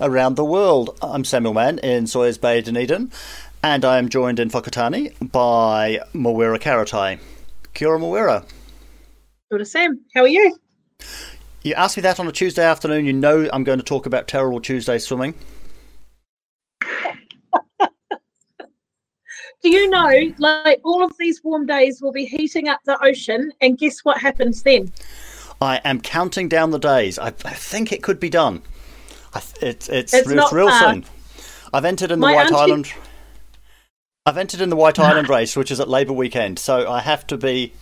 around the world. I'm Samuel Mann in Sawyers Bay, Dunedin, and I am joined in Whakatane by Mawira Karatai. Kia ora, Mawira. Kia ora, Sam. How are you? You asked me that on a Tuesday afternoon. You know I'm going to talk about terrible Tuesday swimming. Do you know, like, all of these warm days will be heating up the ocean, and guess what happens then? I am counting down the days. I, I think it could be done. It's it's, It's it's, real far. soon. I've entered in the My White Island. I've entered in the White Island race, which is at Labour weekend, so I have to be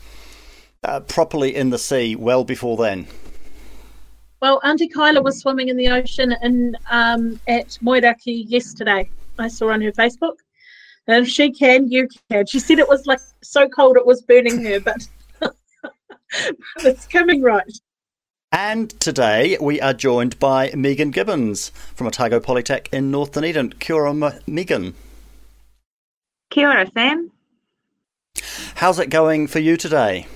uh, properly in the sea well before then. Well, Auntie Kyla was swimming in the ocean in um, at Moeraki yesterday. I saw on her Facebook. And if she can, you can. She said it was like so cold it was burning her, but it's coming right. And today we are joined by Megan Gibbons from Otago Polytech in North Dunedin. Kia ora, Megan. Kia ora, Sam. How's it going for you today?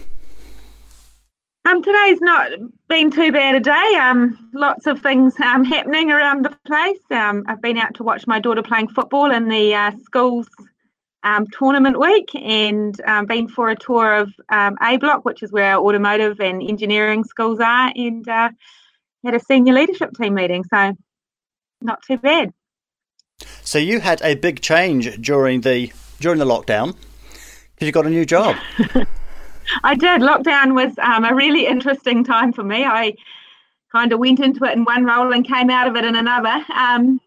Um, today's not been too bad a day. Um, lots of things um, happening around the place. Um, I've been out to watch my daughter playing football in the uh, school's um, tournament week, and um, been for a tour of um, A Block, which is where our automotive and engineering schools are, and uh, had a senior leadership team meeting. So, not too bad. So you had a big change during the during the lockdown because you got a new job. I did. Lockdown was um, a really interesting time for me. I kind of went into it in one role and came out of it in another. Um,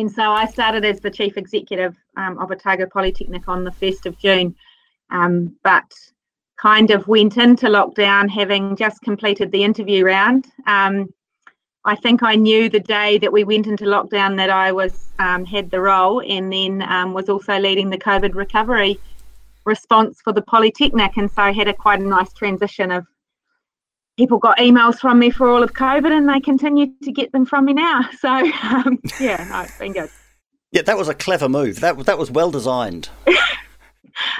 and so I started as the chief executive um, of Otago Polytechnic on the 1st of June, um, but kind of went into lockdown having just completed the interview round. Um, I think I knew the day that we went into lockdown that I was um, had the role, and then um, was also leading the COVID recovery response for the Polytechnic, and so I had a quite a nice transition of people got emails from me for all of COVID, and they continue to get them from me now. So um, yeah, no, it's been good. Yeah, that was a clever move. That that was well designed.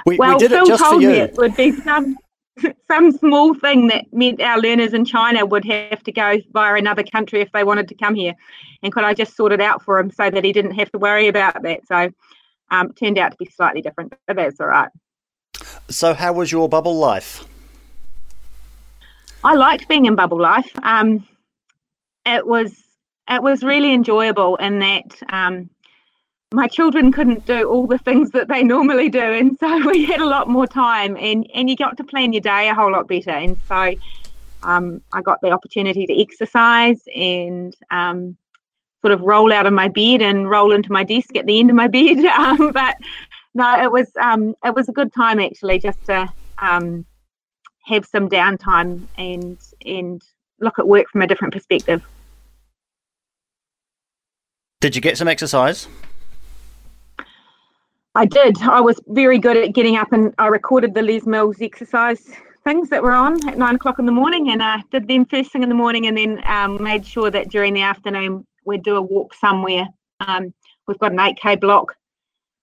We, Well, we did Phil it just told me you. it would be some some small thing that meant our learners in China would have to go via another country if they wanted to come here, and could I just sort it out for him so that he didn't have to worry about that? So um, turned out to be slightly different, but that's all right. So how was your bubble life? I liked being in bubble life. Um, it was it was really enjoyable in that um, my children couldn't do all the things that they normally do, and so we had a lot more time, and and you got to plan your day a whole lot better, and so um, I got the opportunity to exercise and um, sort of roll out of my bed and roll into my desk at the end of my bed. Um, but no, it was um, it was a good time actually, just to um, have some downtime and and look at work from a different perspective. Did you get some exercise? I did. I was very good at getting up and I recorded the Les Mills exercise things that were on at nine o'clock in the morning and I did them first thing in the morning and then um, made sure that during the afternoon we'd do a walk somewhere. Um, we've got an 8k block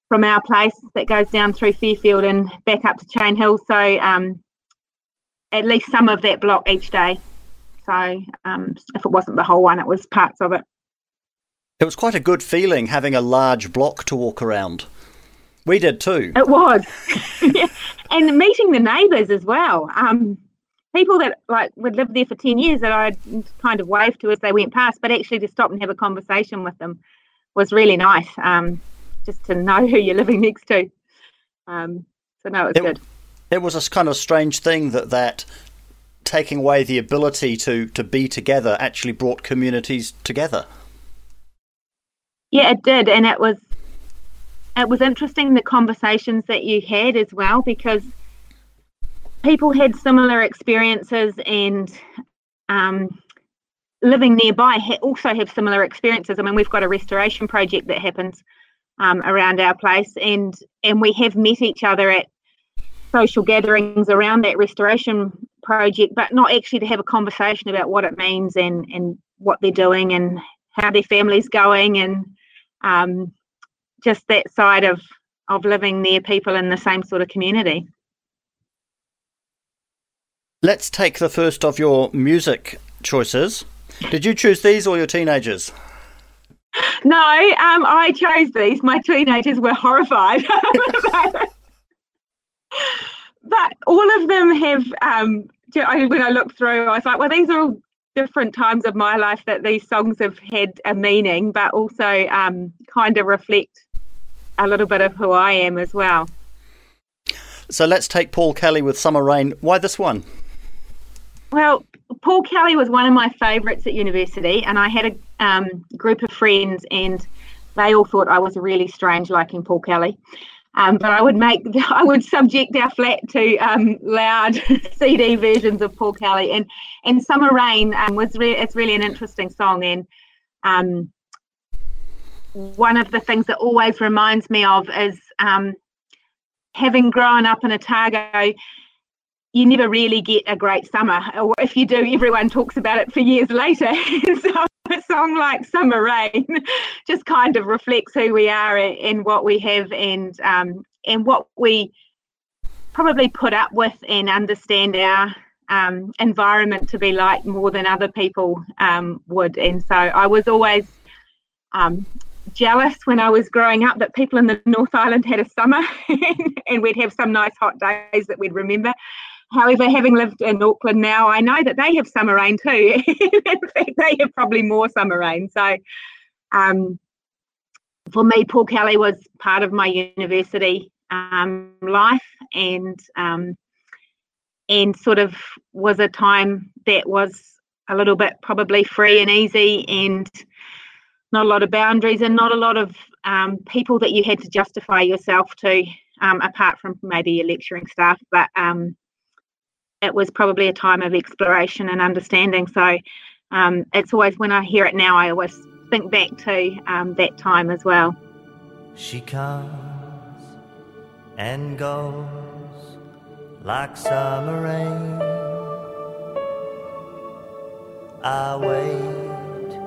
from our place that goes down through Fairfield and back up to Chain Hill. So um, at least some of that block each day. So um, if it wasn't the whole one, it was parts of it. It was quite a good feeling having a large block to walk around. We did too. It was, Yeah. and meeting the neighbours as well. Um, people that like would live there for ten years that I'd kind of waved to as they went past, but actually to stop and have a conversation with them was really nice. Um, just to know who you're living next to. Um, so no, it's it, good. It was a kind of strange thing that that taking away the ability to to be together actually brought communities together. Yeah, it did, and it was it was interesting the conversations that you had as well because people had similar experiences and um, living nearby ha- also have similar experiences. I mean, we've got a restoration project that happens um, around our place, and and we have met each other at social gatherings around that restoration project, but not actually to have a conversation about what it means and and what they're doing and how their family's going and um, just that side of of living near people in the same sort of community. Let's take the first of your music choices. Did you choose these or your teenagers? No, um, I chose these. My teenagers were horrified. but all of them have, um, when I looked through, I was like, well, these are all different times of my life that these songs have had a meaning, but also um, kind of reflect a little bit of who I am as well. So let's take Paul Kelly with Summer Rain. Why this one? Well, Paul Kelly was one of my favourites at university, and I had a um, group of friends, and they all thought I was really strange liking Paul Kelly. Um, but I would make, I would subject our flat to um, loud CD versions of Paul Kelly, and and Summer Rain um, was re- it's really an interesting song, and um, one of the things that always reminds me of is um, having grown up in Otago you never really get a great summer. Or if you do, everyone talks about it for years later. so a song like Summer Rain just kind of reflects who we are and what we have and um, and what we probably put up with and understand our um, environment to be like more than other people um, would. And so I was always um, jealous when I was growing up that people in the North Island had a summer and we'd have some nice hot days that we'd remember. However, having lived in Auckland now, I know that they have summer rain too. in fact, they have probably more summer rain. So, um, for me, Paul Kelly was part of my university um, life, and um, and sort of was a time that was a little bit probably free and easy, and not a lot of boundaries, and not a lot of um, people that you had to justify yourself to, um, apart from maybe your lecturing staff, but um, it was probably a time of exploration and understanding. So um, it's always when I hear it now, I always think back to um, that time as well. She comes and goes like summer rain. I wait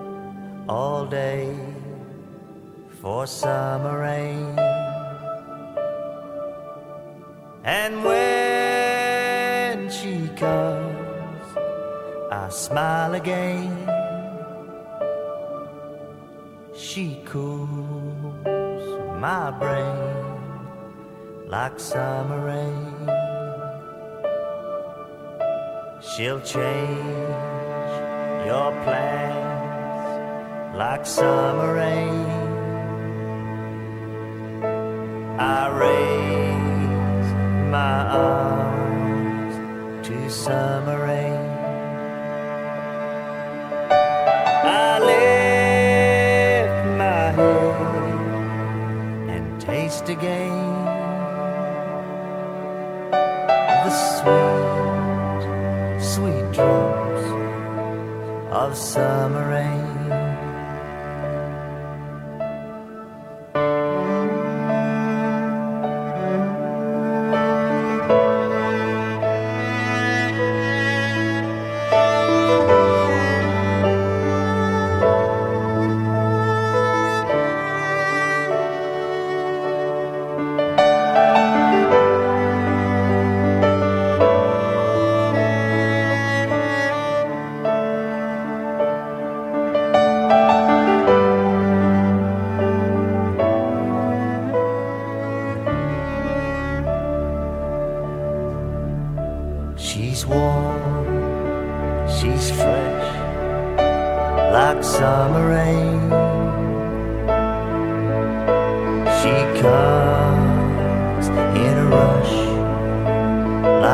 all day for summer rain. And when she comes, I smile again. She cools my brain like summer rain. She'll change your plans like summer rain. I raise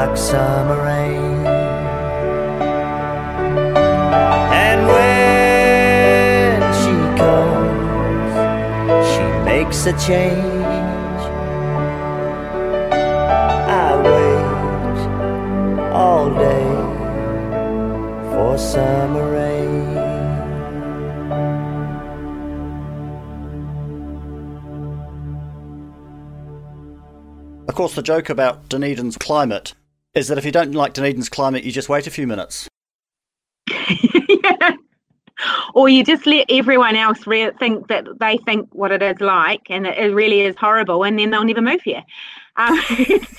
like summer rain. And when she comes, she makes a change. I wait all day for summer rain. Of course, the joke about Dunedin's climate is that if you don't like Dunedin's climate, you just wait a few minutes. yeah. Or you just let everyone else re- think that they think what it is like, and it, really is horrible, and then they'll never move here. Um,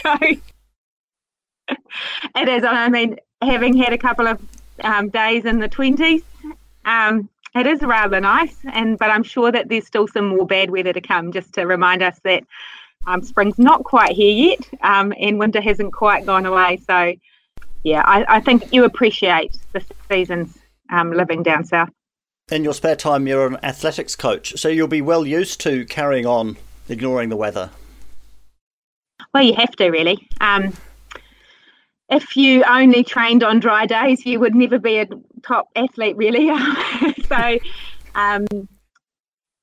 so it is. I mean, having had a couple of um, days in the twenties, um, it is rather nice. And but I'm sure that there's still some more bad weather to come, just to remind us that um, spring's not quite here yet, um, and winter hasn't quite gone away. So, yeah, I, I think you appreciate the seasons um, living down south. In your spare time, you're an athletics coach, so you'll be well used to carrying on ignoring the weather. Well, you have to really. Um, if you only trained on dry days, you would never be a top athlete, really. so, um,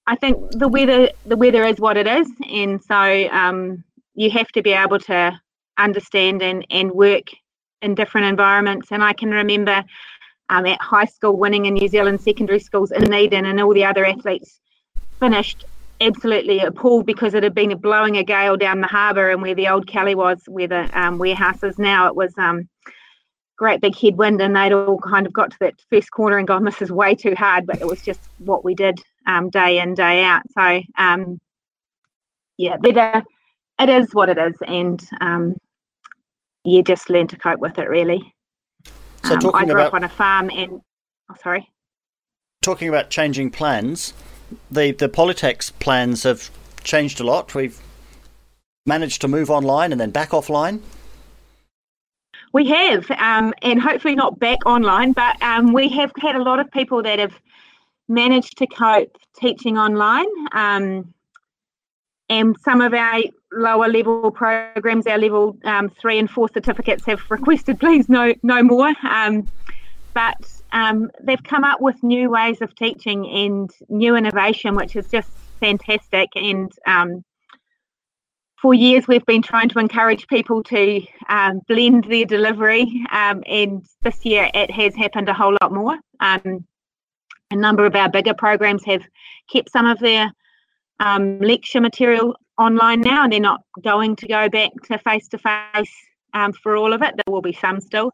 I think the weather the weather is what it is, and so um, you have to be able to understand and and work in different environments. And I can remember um, at high school winning in New Zealand secondary schools in Eden, and all the other athletes finished absolutely appalled because it had been blowing a gale down the harbour and where the old Kelly was, where the um, warehouse is now, it was um, great big headwind and they'd all kind of got to that first corner and gone, this is way too hard, but it was just what we did um, day in, day out. So, um, yeah, but, it is what it is, and um, you just learn to cope with it, really. So, Um, talking I grew about up on a farm, and oh, sorry. talking about changing plans, the the Polytech's plans have changed a lot. We've managed to move online and then back offline. We have, um, and hopefully not back online, but um, we have had a lot of people that have managed to cope teaching online. Um, and some of our lower level programs, our level um, three and four certificates, have requested please no no more. Um, but um, they've come up with new ways of teaching and new innovation, which is just fantastic. And um, for years, we've been trying to encourage people to um, blend their delivery, and this year it has happened a whole lot more. A number of our bigger programs have kept some of their um, lecture material online now, and they're not going to go back to face to face for all of it. There will be some still.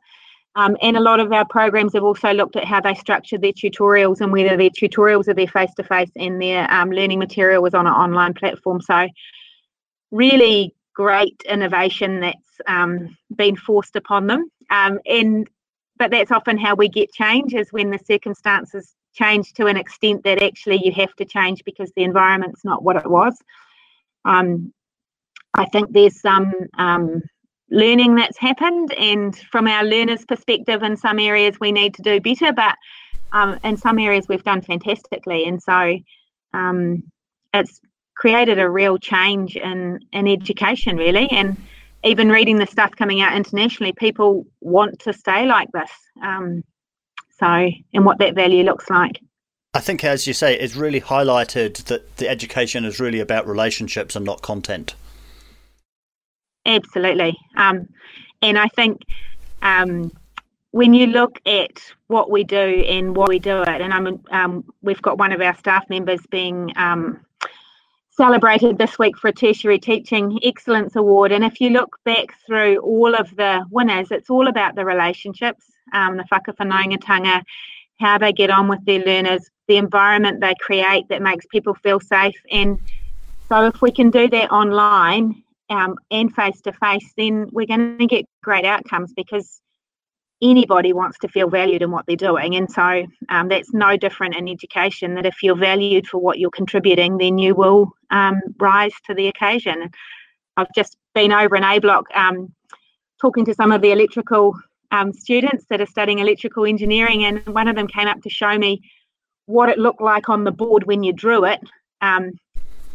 Um, and a lot of our programs have also looked at how they structure their tutorials and whether their tutorials are their face to face and their um, learning material was on an online platform. So, really great innovation that's um, been forced upon them. Um, and but that's often how we get change is when the circumstances change to an extent that actually you have to change because the environment's not what it was. Um, I think there's some um, learning that's happened, and from our learners' perspective, in some areas we need to do better, but um, in some areas we've done fantastically, and so um, it's created a real change in in education, really, and even reading the stuff coming out internationally, people want to stay like this. Um, so, and what that value looks like. I think, as you say, it's really highlighted that the education is really about relationships and not content. Absolutely. Um, and I think um, when you look at what we do and what we do it, and I'm, um, we've got one of our staff members being um, celebrated this week for a tertiary teaching excellence award. And if you look back through all of the winners, it's all about the relationships, um, the whakawhanaungatanga, how they get on with their learners, the environment they create that makes people feel safe. And so if we can do that online um, and face to face, then we're going to get great outcomes because anybody wants to feel valued in what they're doing. And so um, that's no different in education, that if you're valued for what you're contributing, then you will um, rise to the occasion. I've just been over in A Block um, talking to some of the electrical um, students that are studying electrical engineering, and one of them came up to show me what it looked like on the board when you drew it. Um,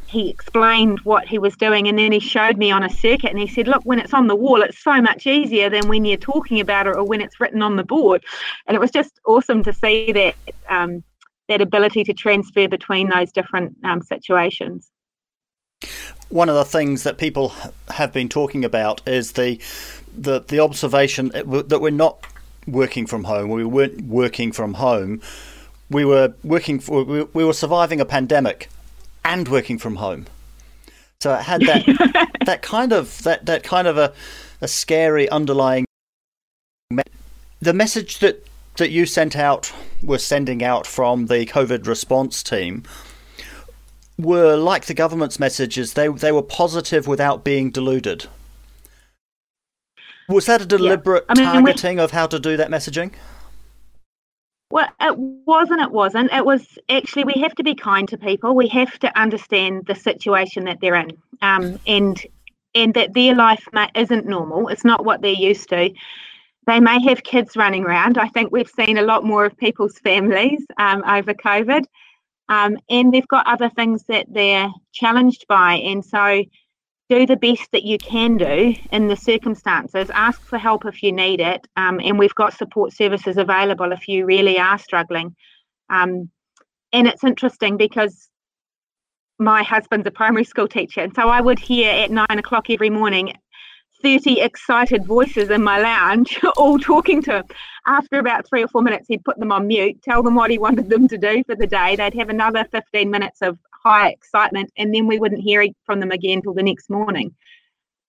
he explained what he was doing and then he showed me on a circuit and he said look when it's on the wall it's so much easier than when you're talking about it or when it's written on the board and it was just awesome to see that um, that ability to transfer between those different um, situations one of the things that people have been talking about is the the, the observation that we're not working from home we weren't working from home we were working for we were surviving a pandemic and working from home. So it had that that kind of that that kind of a, a scary underlying. Me- the message that that you sent out were sending out from the COVID response team were like the government's messages. They they were positive without being deluded. Was that a deliberate yeah. I mean, targeting we... of how to do that messaging? Well, it wasn't. It wasn't. It was actually we have to be kind to people. We have to understand the situation that they're in, um, and and that their life isn't normal. It's not what they're used to. They may have kids running around. I think we've seen a lot more of people's families um, over COVID, um, and they've got other things that they're challenged by, and so do the best that you can do in the circumstances. Ask for help if you need it, um, and we've got support services available if you really are struggling. Um, and it's interesting because my husband's a primary school teacher, and so I would hear at nine o'clock every morning 30 excited voices in my lounge all talking to him. After about three or four minutes, he'd put them on mute, tell them what he wanted them to do for the day. They'd have another 15 minutes of high excitement, and then we wouldn't hear from them again till the next morning.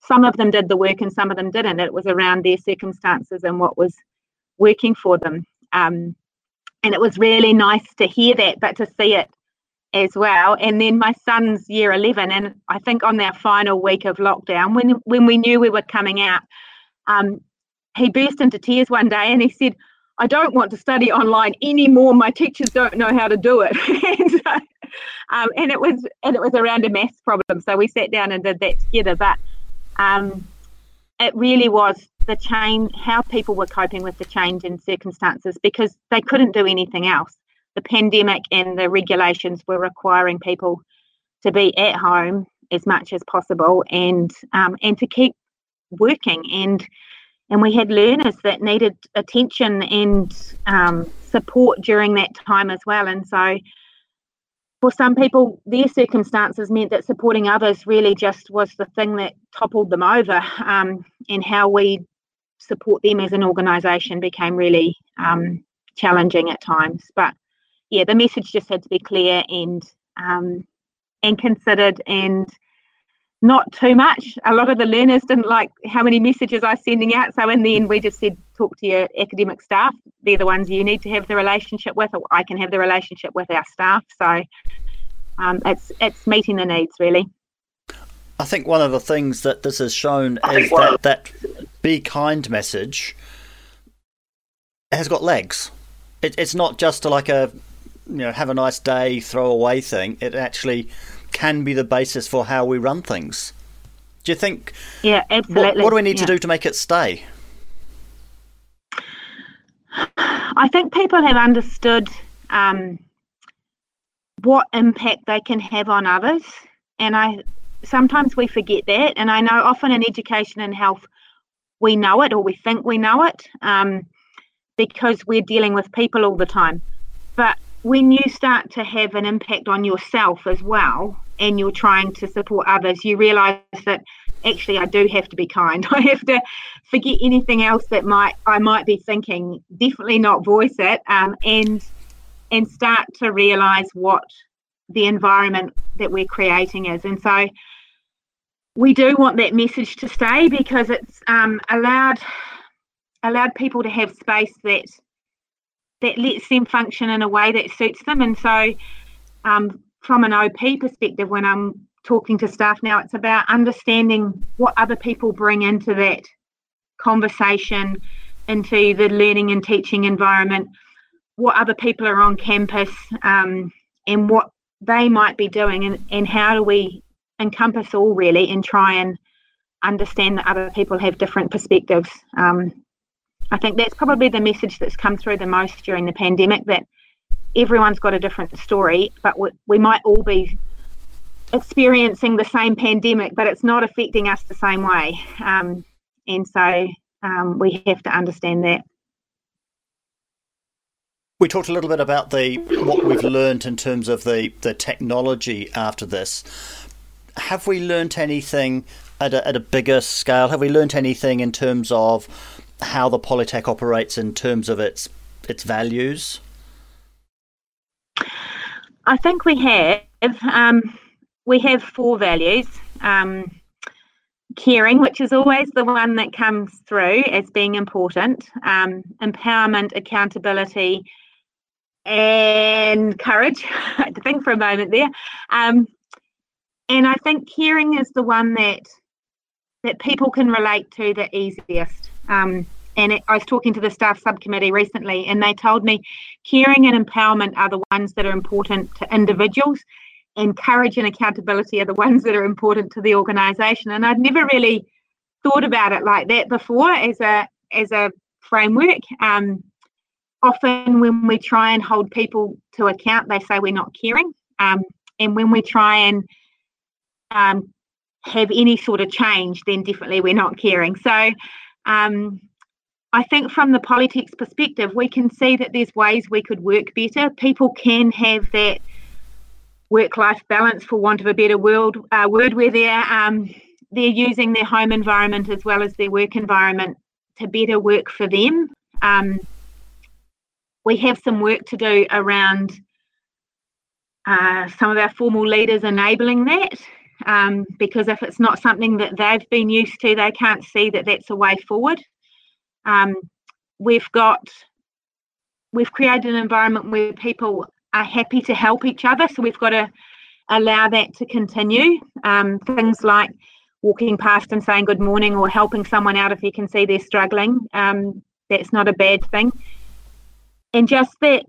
Some of them did the work and some of them didn't. It was around their circumstances and what was working for them. Um, and it was really nice to hear that, but to see it as well. And then my son's year 11, and I think on their final week of lockdown, when, when we knew we were coming out, um, he burst into tears one day and he said, I don't want to study online anymore. My teachers don't know how to do it. and, so, um, and it was and it was around a maths problem. So we sat down and did that together. But um, it really was the change, how people were coping with the change in circumstances because they couldn't do anything else. The pandemic and the regulations were requiring people to be at home as much as possible and um, and to keep working and and we had learners that needed attention and um, support during that time as well. And so, for some people, their circumstances meant that supporting others really just was the thing that toppled them over, um, and how we support them as an organisation became really um, challenging at times. But yeah, the message just had to be clear and um, and considered and not too much. A lot of the learners didn't like how many messages I was sending out. So in the end, we just said, talk to your academic staff. They're the ones you need to have the relationship with, or I can have the relationship with our staff. So um, it's it's meeting the needs really. I think one of the things that this has shown is that that be kind message has got legs. It, it's not just like a you know have a nice day, throw away thing. It actually can be the basis for how we run things. Do you think? Yeah, absolutely. What, what do we need yeah. to do to make it stay? I think people have understood um, what impact they can have on others, and I sometimes we forget that. And I know often in education and health, we know it or we think we know it um, because we're dealing with people all the time. But when you start to have an impact on yourself as well and you're trying to support others you realize that actually I do have to be kind I have to forget anything else that might I might be thinking definitely not voice it um, and and start to realize what the environment that we're creating is and so we do want that message to stay because it's um, allowed allowed people to have space that that lets them function in a way that suits them. And so, um, from an OP perspective, when I'm talking to staff now, it's about understanding what other people bring into that conversation, into the learning and teaching environment, what other people are on campus, um, and what they might be doing, and, and how do we encompass all really and try and understand that other people have different perspectives. Um, I think that's probably the message that's come through the most during the pandemic that everyone's got a different story, but we, we might all be experiencing the same pandemic, but it's not affecting us the same way. Um, and so um, we have to understand that. We talked a little bit about the what we've learned in terms of the, the technology after this. Have we learnt anything at a, at a bigger scale? Have we learnt anything in terms of how the Polytech operates in terms of its its values? I think we have. Um, we have four values. Um, caring, which is always the one that comes through as being important. Um, empowerment, accountability, and courage. I had to think for a moment there. Um, and I think caring is the one that that people can relate to the easiest. Um, and it, I was talking to the staff subcommittee recently, and they told me caring and empowerment are the ones that are important to individuals, and courage and accountability are the ones that are important to the organisation. And I'd never really thought about it like that before as a as a framework. Um, often when we try and hold people to account, they say we're not caring, um, and when we try and um, have any sort of change, then definitely we're not caring. So um, I think from the Polytech's perspective, we can see that there's ways we could work better. People can have that work-life balance, for want of a better word, uh, word where they're um, they're using their home environment as well as their work environment to better work for them. Um, we have some work to do around uh, some of our formal leaders enabling that um, because if it's not something that they've been used to, they can't see that that's a way forward. Um, we've got we've created an environment where people are happy to help each other, so we've got to allow that to continue. Um, things like walking past and saying good morning or helping someone out if you can see they're struggling. Um, that's not a bad thing. And just that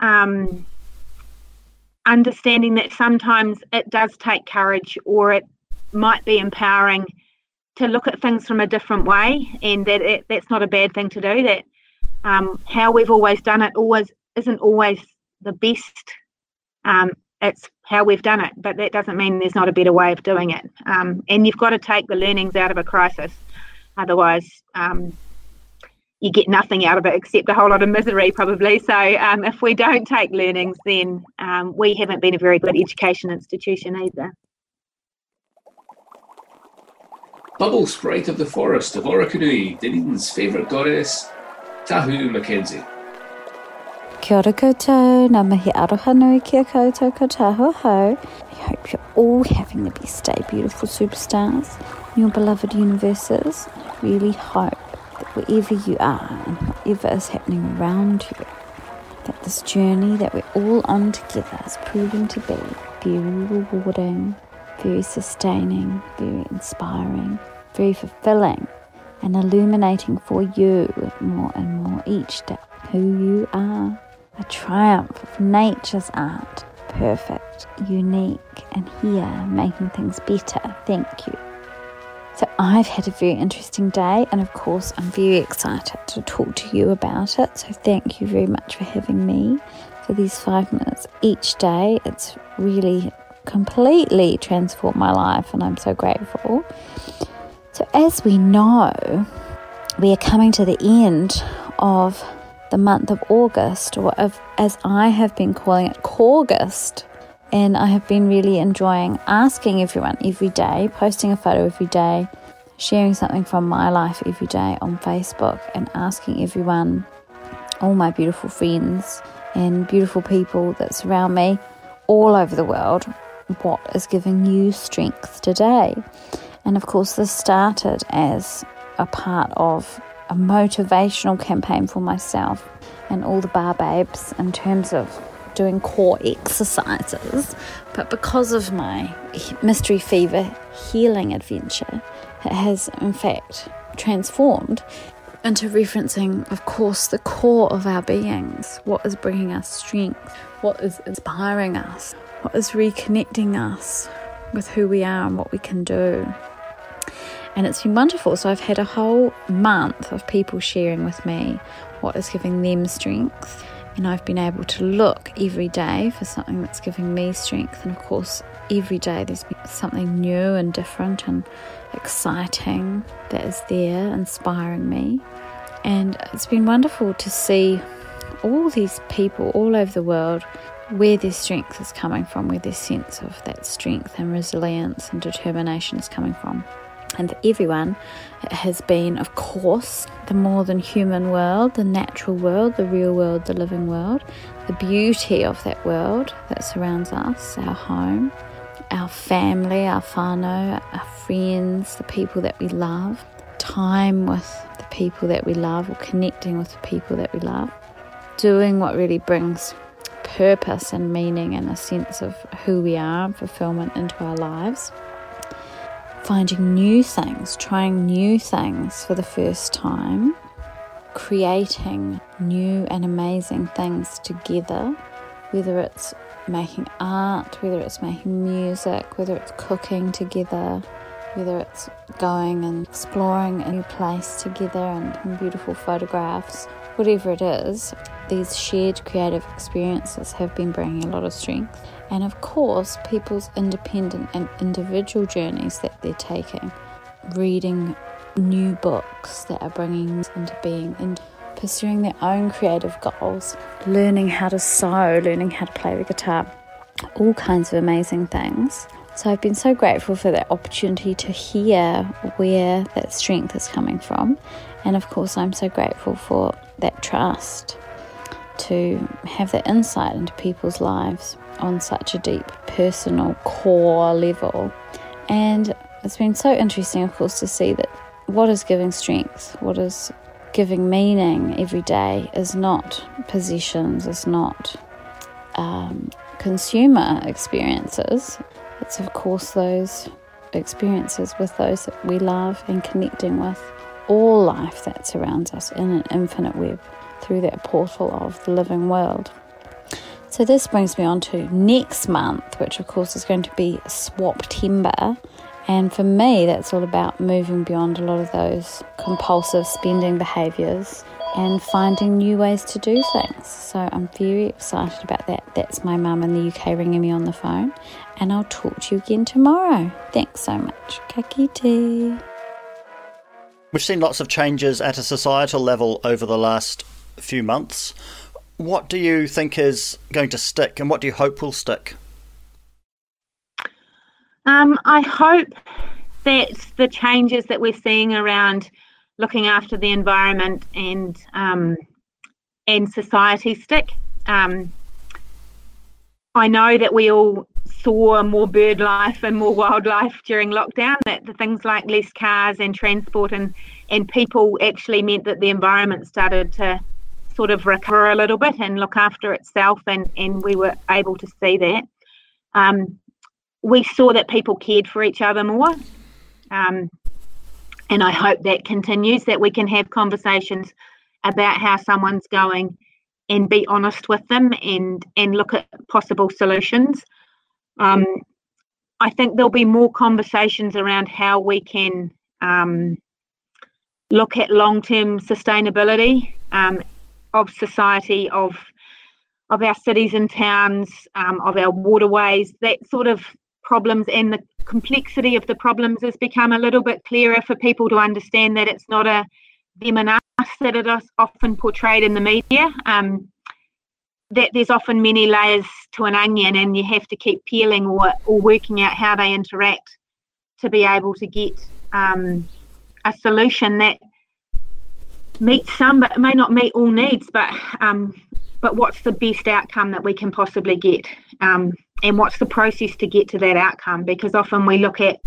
um, understanding that sometimes it does take courage or it might be empowering to look at things from a different way and that it, that's not a bad thing to do that um, how we've always done it always isn't always the best um, it's how we've done it but that doesn't mean there's not a better way of doing it um, and you've got to take the learnings out of a crisis otherwise um, you get nothing out of it except a whole lot of misery, probably. So, um, if we don't take learnings, then um, we haven't been a very good education institution either. Bubble Sprite of the Forest of Orokonui, Dunedin's favourite goddess, Tahu Mackenzie. Kia ora koutou, ngā mihi aroha nui kia koutou ko tahu hau. I hope you're all having the best day, beautiful superstars, your beloved universes. Really hope that wherever you are and whatever is happening around you, that this journey that we're all on together is proving to be very rewarding, very sustaining, very inspiring, very fulfilling, and illuminating for you more and more each day who you are. A triumph of nature's art, perfect, unique, and here making things better. Thank you. So I've had a very interesting day, and of course, I'm very excited to talk to you about it. So thank you very much for having me for these five minutes each day. It's really completely transformed my life, and I'm so grateful. So, as we know, we are coming to the end of the month of August, or of, as I have been calling it, August. And I have been really enjoying asking everyone every day, posting a photo every day, sharing something from my life every day on Facebook, and asking everyone, all my beautiful friends and beautiful people that surround me all over the world, what is giving you strength today. And of course, this started as a part of a motivational campaign for myself and all the bar babes in terms of doing core exercises, but because of my mystery fever healing adventure, it has in fact transformed into referencing, of course, the core of our beings what is bringing us strength, what is inspiring us, what is reconnecting us with who we are and what we can do. And it's been wonderful. So I've had a whole month of people sharing with me what is giving them strength And I've been able to look every day for something that's giving me strength. And of course, every day there's something new and different and exciting that is there, inspiring me. And it's been wonderful to see all these people all over the world where their strength is coming from, where their sense of that strength and resilience and determination is coming from. And for everyone, it has been, of course, the more than human world, the natural world, the real world, the living world, the beauty of that world that surrounds us, our home, our family, our whānau, our friends, the people that we love, time with the people that we love, or connecting with the people that we love, doing what really brings purpose and meaning and a sense of who we are and fulfillment into our lives. Finding new things, trying new things for the first time, creating new and amazing things together, whether it's making art, whether it's making music, whether it's cooking together, whether it's going and exploring a new place together and taking beautiful photographs, whatever it is, these shared creative experiences have been bringing a lot of strength. And of course, people's independent and individual journeys that they're taking, reading new books that are bringing into being and pursuing their own creative goals, learning how to sew, learning how to play the guitar, all kinds of amazing things. So I've been so grateful for that opportunity to hear where that strength is coming from. And of course, I'm so grateful for that trust to have that insight into people's lives on such a deep personal core level. And it's been so interesting, of course, to see that what is giving strength, what is giving meaning every day is not possessions, is not um, consumer experiences. It's, of course, those experiences with those that we love and connecting with all life that surrounds us in an infinite web through that portal of the living world. So, this brings me on to next month, which of course is going to be Swaptember. And for me, that's all about moving beyond a lot of those compulsive spending behaviours and finding new ways to do things. So I'm very excited about that. That's my mum in the UK ringing me on the phone, and I'll talk to you again tomorrow. Thanks so much. Ka kite. We've seen lots of changes at a societal level over the last few months. What do you think is going to stick, and what do you hope will stick? Um, I hope that the changes that we're seeing around looking after the environment and um, and society stick. Um, I know that we all saw more bird life and more wildlife during lockdown. That the things like less cars and transport and and people actually meant that the environment started to sort of recover a little bit and look after itself, and and we were able to see that. Um, we saw that people cared for each other more. Um, and I hope that continues, that we can have conversations about how someone's going and be honest with them and, and look at possible solutions. Um, I think there'll be more conversations around how we can um, look at long term sustainability um, of society, of of our cities and towns, um, of our waterways, that sort of problems and the complexity of the problems has become a little bit clearer for people to understand that it's not a them and us that it is often portrayed in the media. Um, that there's often many layers to an onion, and you have to keep peeling or, or working out how they interact to be able to get um, a solution that meets some, but it may not meet all needs. But um, but what's the best outcome that we can possibly get? Um, and what's the process to get to that outcome because often we look at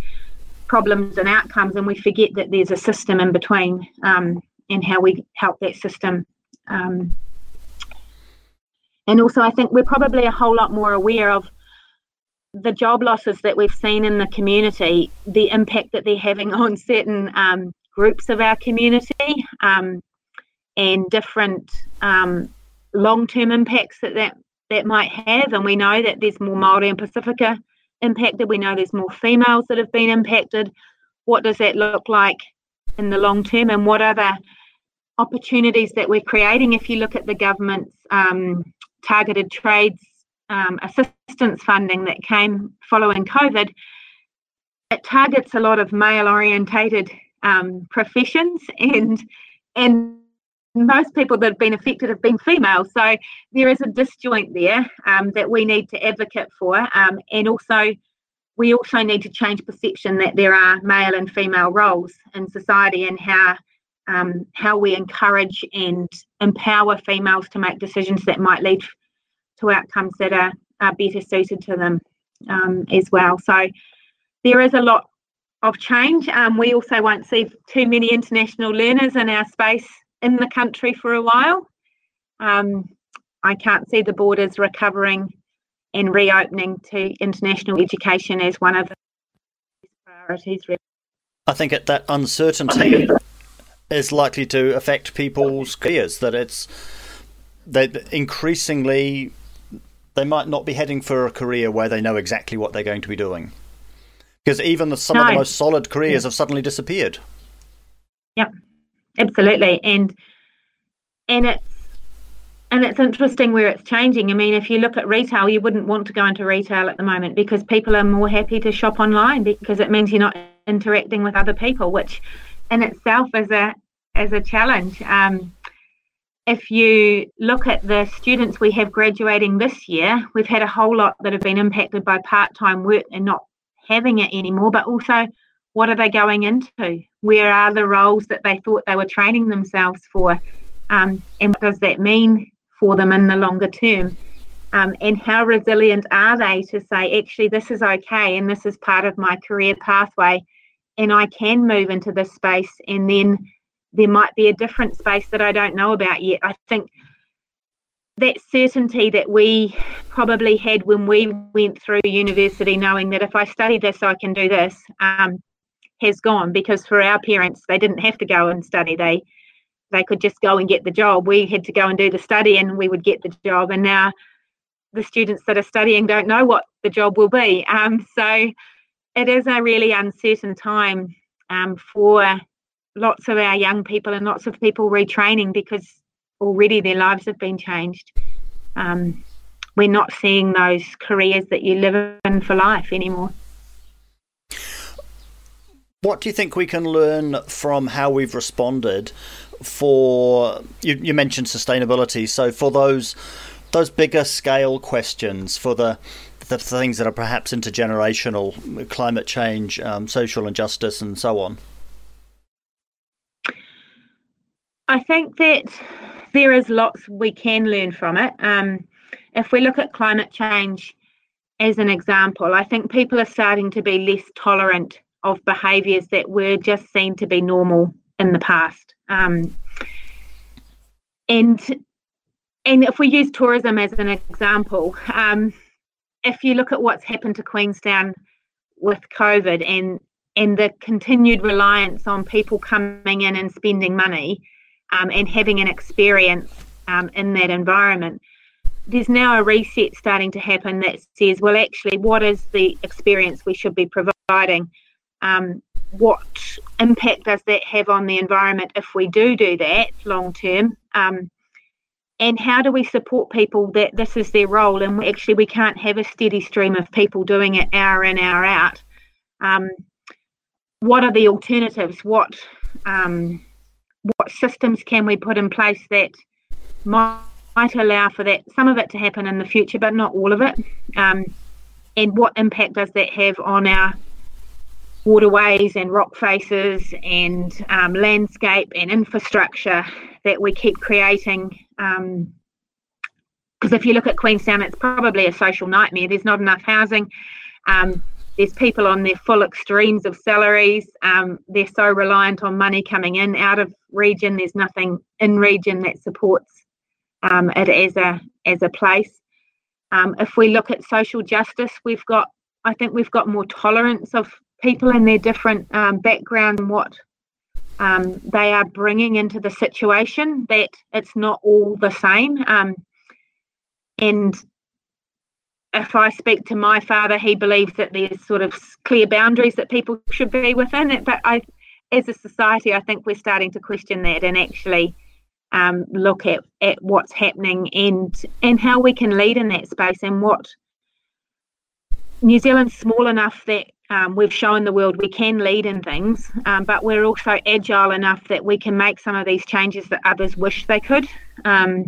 problems and outcomes and we forget that there's a system in between um, and how we help that system um, and also i think we're probably a whole lot more aware of the job losses that we've seen in the community the impact that they're having on certain um, groups of our community um, and different um, long-term impacts that that that might have. And we know that there's more Māori and Pacifica impacted. We know there's more females that have been impacted. What does that look like in the long term? And what other opportunities that we're creating. If you look at the government's um, targeted trades um, assistance funding that came following COVID, it targets a lot of male orientated um, professions and and most people that have been affected have been female. So there is a disjoint there um, that we need to advocate for. Um, and also, we also need to change perception that there are male and female roles in society and how. Um, how we encourage and empower females to make decisions that might lead to outcomes that are, are better suited to them um, as well. So there is a lot of change. Um, we also won't see too many international learners in our space in the country for a while. Um, I can't see the borders recovering and reopening to international education as one of the priorities. I think that uncertainty is likely to affect people's careers. That it's that increasingly they might not be heading for a career where they know exactly what they're going to be doing. Because even the, some no. of the most solid careers have suddenly disappeared. Yeah, absolutely, and and it's and it's interesting where it's changing. I mean, if you look at retail, you wouldn't want to go into retail at the moment because people are more happy to shop online because it means you're not interacting with other people, which in itself is a is a challenge. Um, if you look at the students we have graduating this year, we've had a whole lot that have been impacted by part time work and not having it anymore, but also what are they going into? Where are the roles that they thought they were training themselves for? Um, and what does that mean for them in the longer term? Um, and how resilient are they to say, actually, this is okay and this is part of my career pathway, and I can move into this space and then there might be a different space that I don't know about yet. I think that certainty that we probably had when we went through university, knowing that if I study this, I can do this, um, has gone because for our parents, they didn't have to go and study. They they could just go and get the job. We had to go and do the study, and we would get the job. And now the students that are studying don't know what the job will be. Um, so it is a really uncertain time um, for lots of our young people and lots of people retraining because already their lives have been changed. Um, we're not seeing those careers that you live in for life anymore. What do you think we can learn from how we've responded for you, you mentioned sustainability so for those those bigger scale questions for the the things that are perhaps intergenerational climate change um, social injustice and so on I think that there is lots we can learn from it. Um, if we look at climate change as an example, I think people are starting to be less tolerant of behaviours that were just seen to be normal in the past. Um, and and if we use tourism as an example, um, if you look at what's happened to Queenstown with COVID and and the continued reliance on people coming in and spending money, um, and having an experience um, in that environment, there's now a reset starting to happen that says, well, actually, what is the experience we should be providing? Um, what impact does that have on the environment if we do do that long term? Um, and how do we support people that this is their role and actually we can't have a steady stream of people doing it hour in, hour out? Um, what are the alternatives? What um, what systems can we put in place that might, allow for that some of it to happen in the future, but not all of it? Um, and what impact does that have on our waterways and rock faces and um, landscape and infrastructure that we keep creating? Because um, if you look at Queenstown, it's probably a social nightmare. There's not enough housing. Um, there's people on their full extremes of salaries. Um, they're so reliant on money coming in out of region. There's nothing in region that supports um, it as a as a place. Um, if we look at social justice, we've got I think we've got more tolerance of people in their different um, background and what um, they are bringing into the situation. That it's not all the same. Um, and if I speak to my father, he believes that there's sort of clear boundaries that people should be within it. But I, as a society, I think we're starting to question that and actually um, look at, at what's happening and and how we can lead in that space and what New Zealand's small enough that um, we've shown the world we can lead in things, um, but we're also agile enough that we can make some of these changes that others wish they could. Um,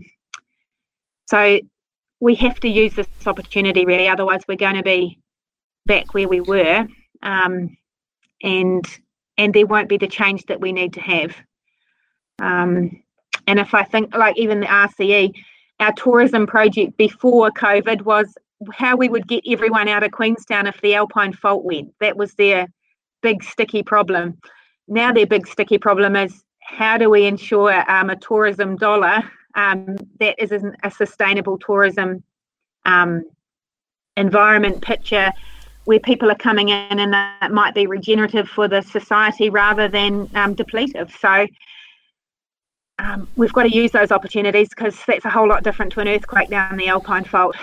so we have to use this opportunity really, otherwise we're going to be back where we were, um, and and there won't be the change that we need to have. Um, and if I think like even the RCE, our tourism project before COVID was how we would get everyone out of Queenstown if the Alpine Fault went. That was their big sticky problem. Now their big sticky problem is how do we ensure um, a tourism dollar um, that is a sustainable tourism um, environment picture where people are coming in and that might be regenerative for the society rather than um, depletive. So um, we've got to use those opportunities because that's a whole lot different to an earthquake down the Alpine Fault.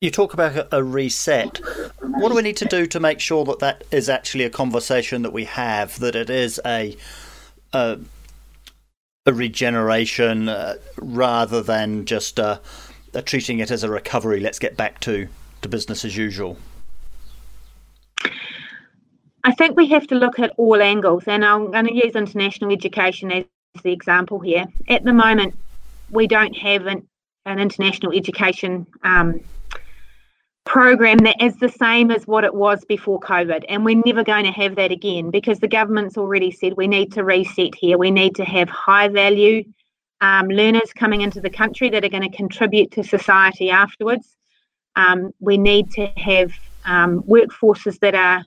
You talk about a reset. What do we need to do to make sure that that is actually a conversation that we have, that it is a a, a regeneration uh, rather than just uh, treating it as a recovery? Let's get back to, to business as usual. I think we have to look at all angles, and I'm going to use international education as the example here. At the moment, we don't have an, an international education um, program that is the same as what it was before COVID. And we're never going to have that again because the government's already said we need to reset here. We need to have high value um, learners coming into the country that are going to contribute to society afterwards. Um, we need to have um, workforces that are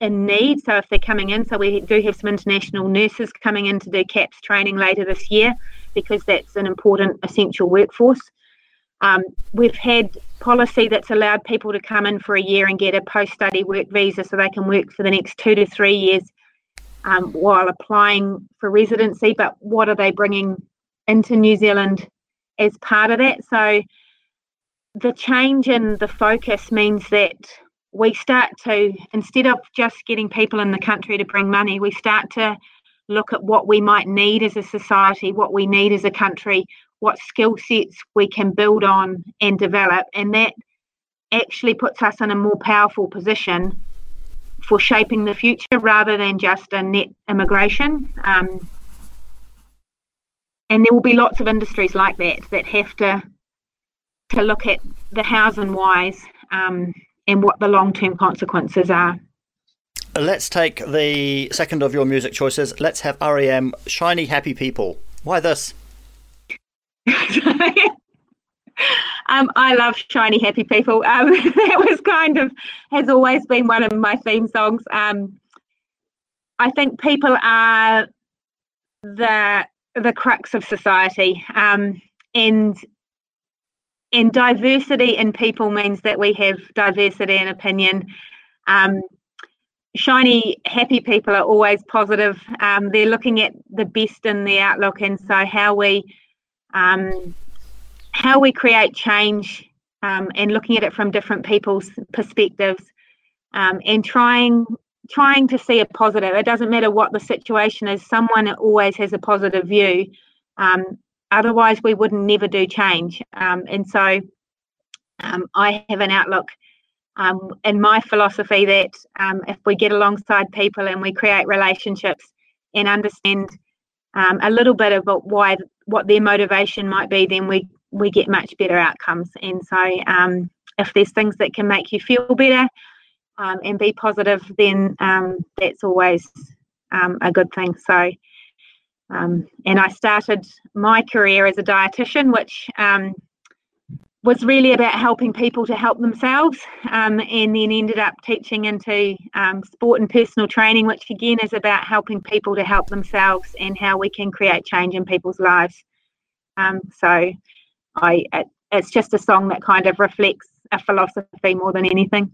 in need. So if they're coming in, so we do have some international nurses coming in to do CAPS training later this year because that's an important essential workforce. Um, we've had policy that's allowed people to come in for a year and get a post-study work visa so they can work for the next two to three years um, while applying for residency. But what are they bringing into New Zealand as part of that? So the change in the focus means that we start to, instead of just getting people in the country to bring money, we start to look at what we might need as a society, what we need as a country, what skill sets we can build on and develop. And that actually puts us in a more powerful position for shaping the future rather than just a net immigration. Um, and there will be lots of industries like that that have to to look at the hows and whys um, and what the long term consequences are. Let's take the second of your music choices. Let's have REM Shiny Happy People. Why this? um, I love Shiny Happy People. Um, that was kind of, has always been one of my theme songs. Um, I think people are the the crux of society um, and and diversity in people means that we have diversity in opinion. Um, shiny, happy people are always positive. Um, they're looking at the best in the outlook, and so how we um, how we create change um, and looking at it from different people's perspectives, um, and trying trying to see a positive. It doesn't matter what the situation is. Someone always has a positive view. Um, Otherwise, we would never do change. Um, and so um, I have an outlook in my philosophy that if we get alongside people and we create relationships and understand um, a little bit of why what their motivation might be, then we we get much better outcomes. And so um, if there's things that can make you feel better and be positive, then that's always a good thing. So um, and I started my career as a dietitian, which um, was really about helping people to help themselves, um, and then ended up teaching into um, sport and personal training, which again is about helping people to help themselves and how we can create change in people's lives. Um, so, I it, it's just a song that kind of reflects a philosophy more than anything.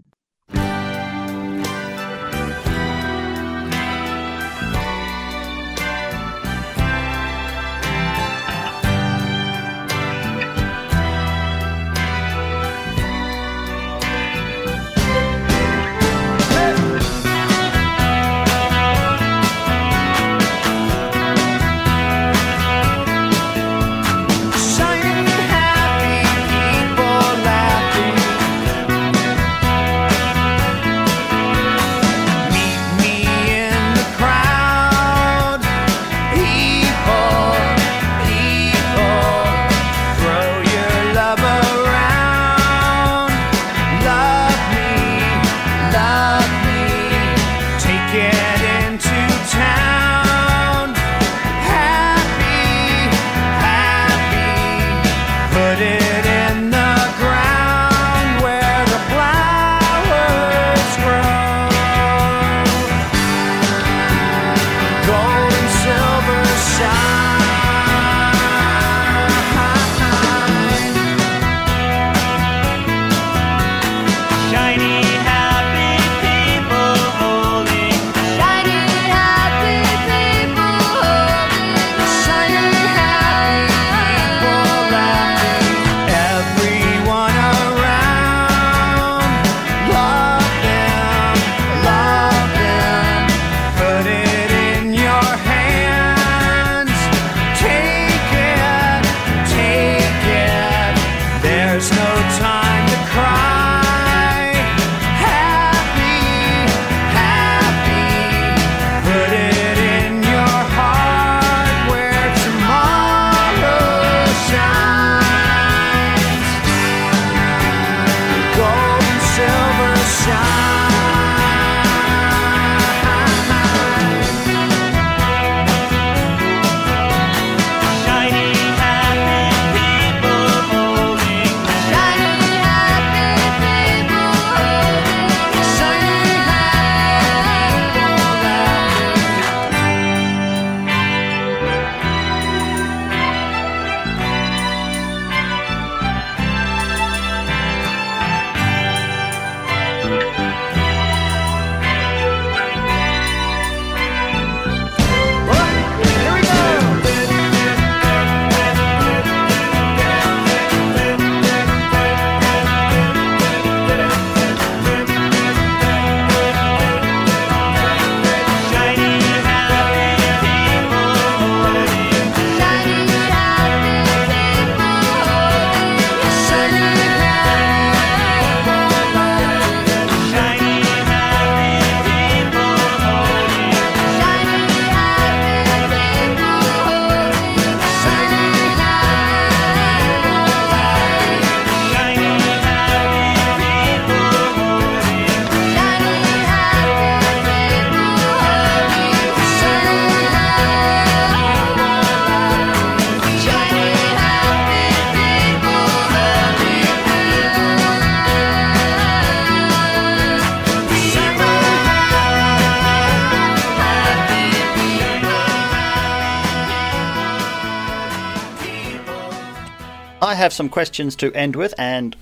Have some questions to end with, and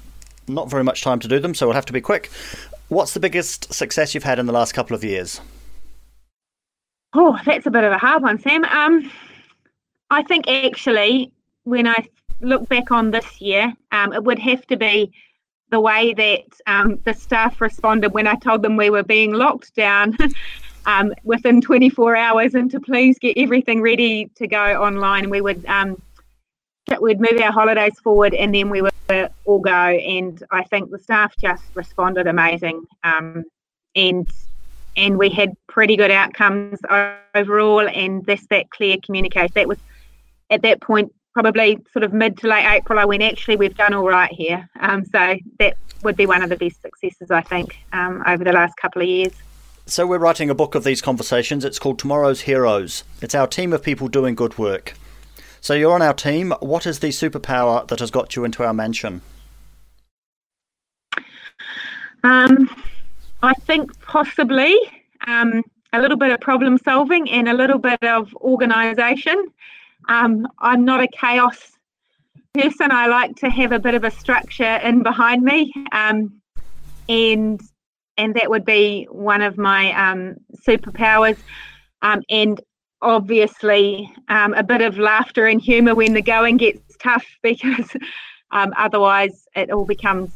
not very much time to do them, so we'll have to be quick. What's the biggest success you've had in the last couple of years? Oh, that's a bit of a hard one, Sam. Um, I think actually, when I look back on this year, um, it would have to be the way that um, the staff responded when I told them we were being locked down um, within 24 hours and to please get everything ready to go online. We would um, we'd move our holidays forward and then we would all go. And I think the staff just responded amazing. Um, and and we had pretty good outcomes overall. And this that clear communication. That was at that point probably sort of mid to late April. I went actually we've done all right here. Um, so that would be one of the best successes I think um, over the last couple of years. So we're writing a book of these conversations. It's called Tomorrow's Heroes. It's our team of people doing good work. So you're on our team. What is the superpower that has got you into our mansion? Um, I think possibly um, a little bit of problem solving and a little bit of organisation. Um, I'm not a chaos person. I like to have a bit of a structure in behind me, um, and and that would be one of my um, superpowers. Um, and obviously um, a bit of laughter and humour when the going gets tough because um, otherwise it all becomes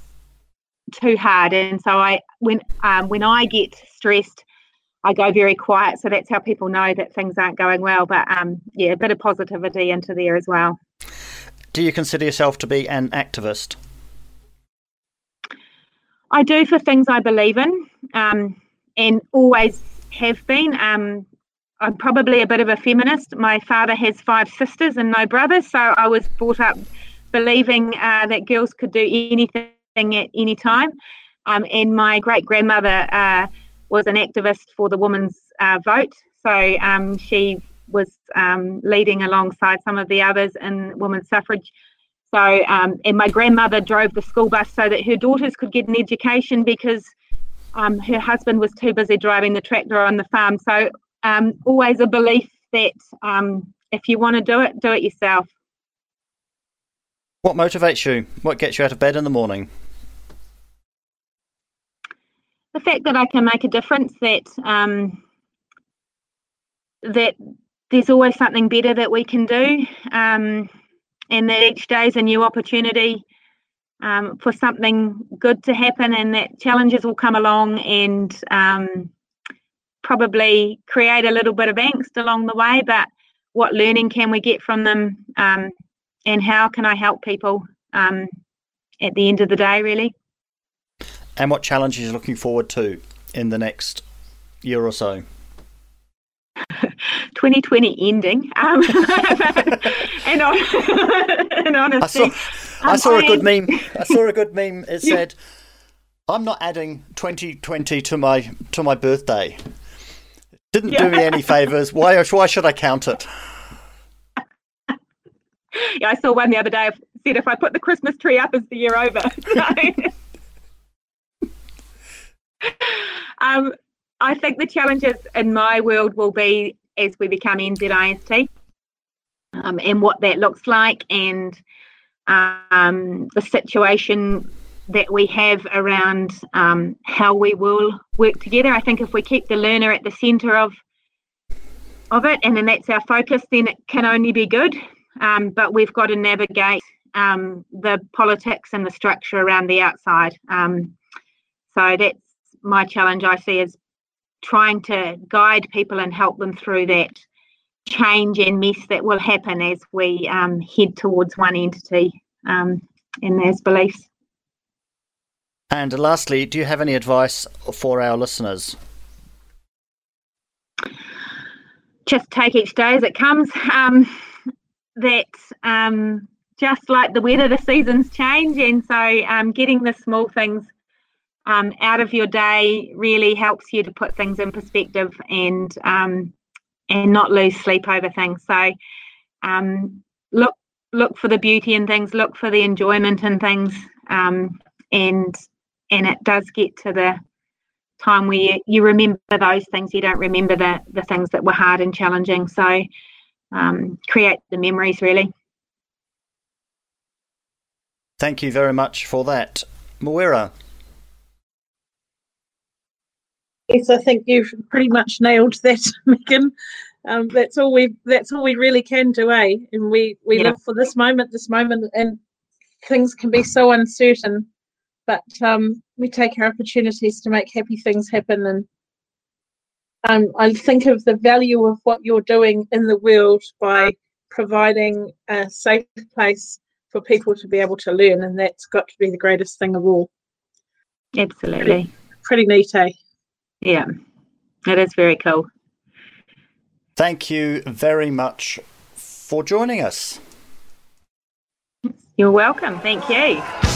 too hard. And so I when um, when I get stressed, I go very quiet. So that's how people know that things aren't going well. But um, yeah, a bit of positivity into there as well. Do you consider yourself to be an activist? I do for things I believe in, um, and always have been. Um, I'm probably a bit of a feminist. My father has five sisters and no brothers, so I was brought up believing uh, that girls could do anything at any time. Um, and my great grandmother uh, was an activist for the women's uh, vote, so um, she was um, leading alongside some of the others in women's suffrage. So, um, and my grandmother drove the school bus so that her daughters could get an education because um, her husband was too busy driving the tractor on the farm. So um, always a belief that um, if you want to do it, do it yourself. What motivates you? What gets you out of bed in the morning? The fact that I can make a difference, that um, that there's always something better that we can do, um, and that each day is a new opportunity um, for something good to happen, and that challenges will come along, and um, probably create a little bit of angst along the way, but what learning can we get from them um, and how can I help people um, at the end of the day, really? And what challenges are you looking forward to in the next year or so? 2020 ending. Um, and, on, and honestly, I saw, I saw a good meme. I saw a good meme. It said, "I'm not adding 2020 to my to my birthday." Didn't yeah. do me any favors. Why? Why should I count it? Yeah, I saw one the other day. I Said if I put the Christmas tree up, is the year over? um, I think the challenges in my world will be as we become NZIST um, and what that looks like and um, the situation that we have around um, how we will work together. I think if we keep the learner at the centre of of it, and then that's our focus, then it can only be good. Um, but we've got to navigate um, the politics and the structure around the outside. Um, so that's my challenge. I see as trying to guide people and help them through that change and mess that will happen as we um, head towards one entity um, and those beliefs. And lastly, do you have any advice for our listeners? Just take each day as it comes. Um, that um, just like the weather, the seasons change, and so um, getting the small things um, out of your day really helps you to put things in perspective and um, and not lose sleep over things. So um, look look for the beauty in things, look for the enjoyment in things, and and it does get to the time where you, you remember those things you don't remember the the things that were hard and challenging so um, create the memories really Thank you very much for that. Mawira. Yes, I think you've pretty much nailed that, Megan. Um, that's all we that's all we really can do, eh? And we we Yeah. live for this moment, this moment, and things can be so uncertain, but um, we take our opportunities to make happy things happen. And um, I think of the value of what you're doing in the world by providing a safe place for people to be able to learn, and that's got to be the greatest thing of all. Absolutely. Pretty neat, eh? Yeah. It is very cool. Thank you very much for joining us. You're welcome. Thank you.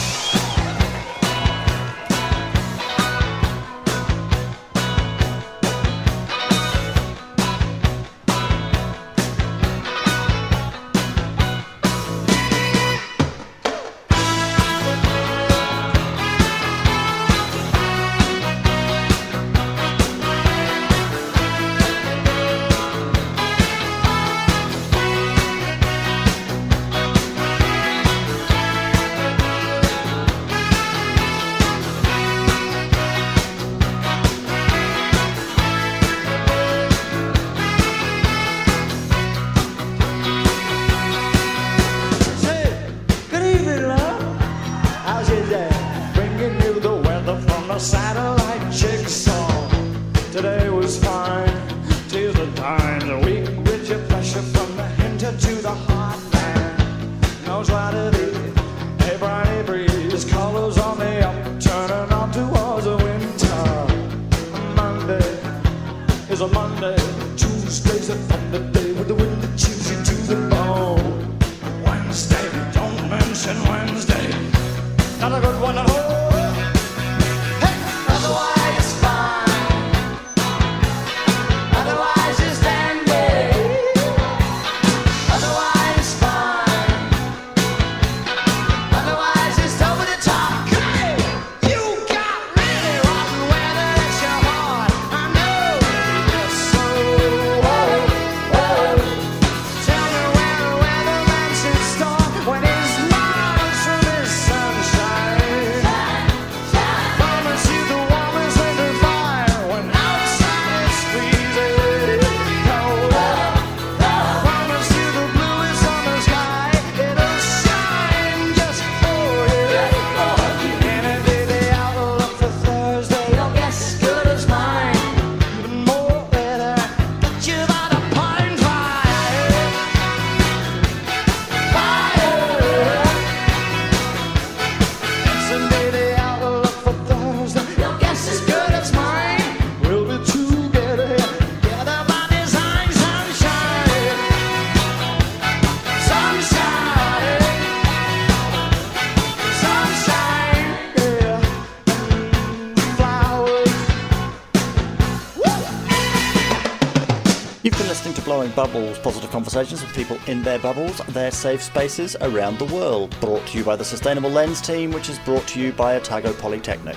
Positive conversations with people in their bubbles, their safe spaces around the world. Brought to you by the Sustainable Lens team, which is brought to you by Otago Polytechnic.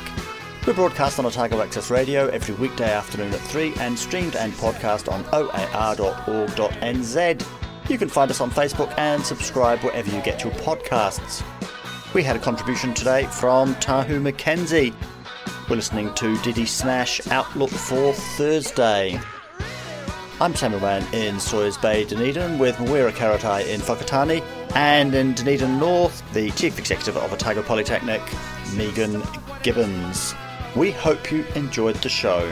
We're broadcast on Otago Access Radio every weekday afternoon at 3 and streamed and podcast on oar.org.nz. You can find us on Facebook and subscribe wherever you get your podcasts. We had a contribution today from Tahu McKenzie. We're listening to DD Smash Outlook for Thursday. I'm Samuel Mann in Sawyers Bay, Dunedin, with Mawira Karatai in Whakatane, and in Dunedin North, the Chief Executive of Otago Polytechnic, Megan Gibbons. We hope you enjoyed the show.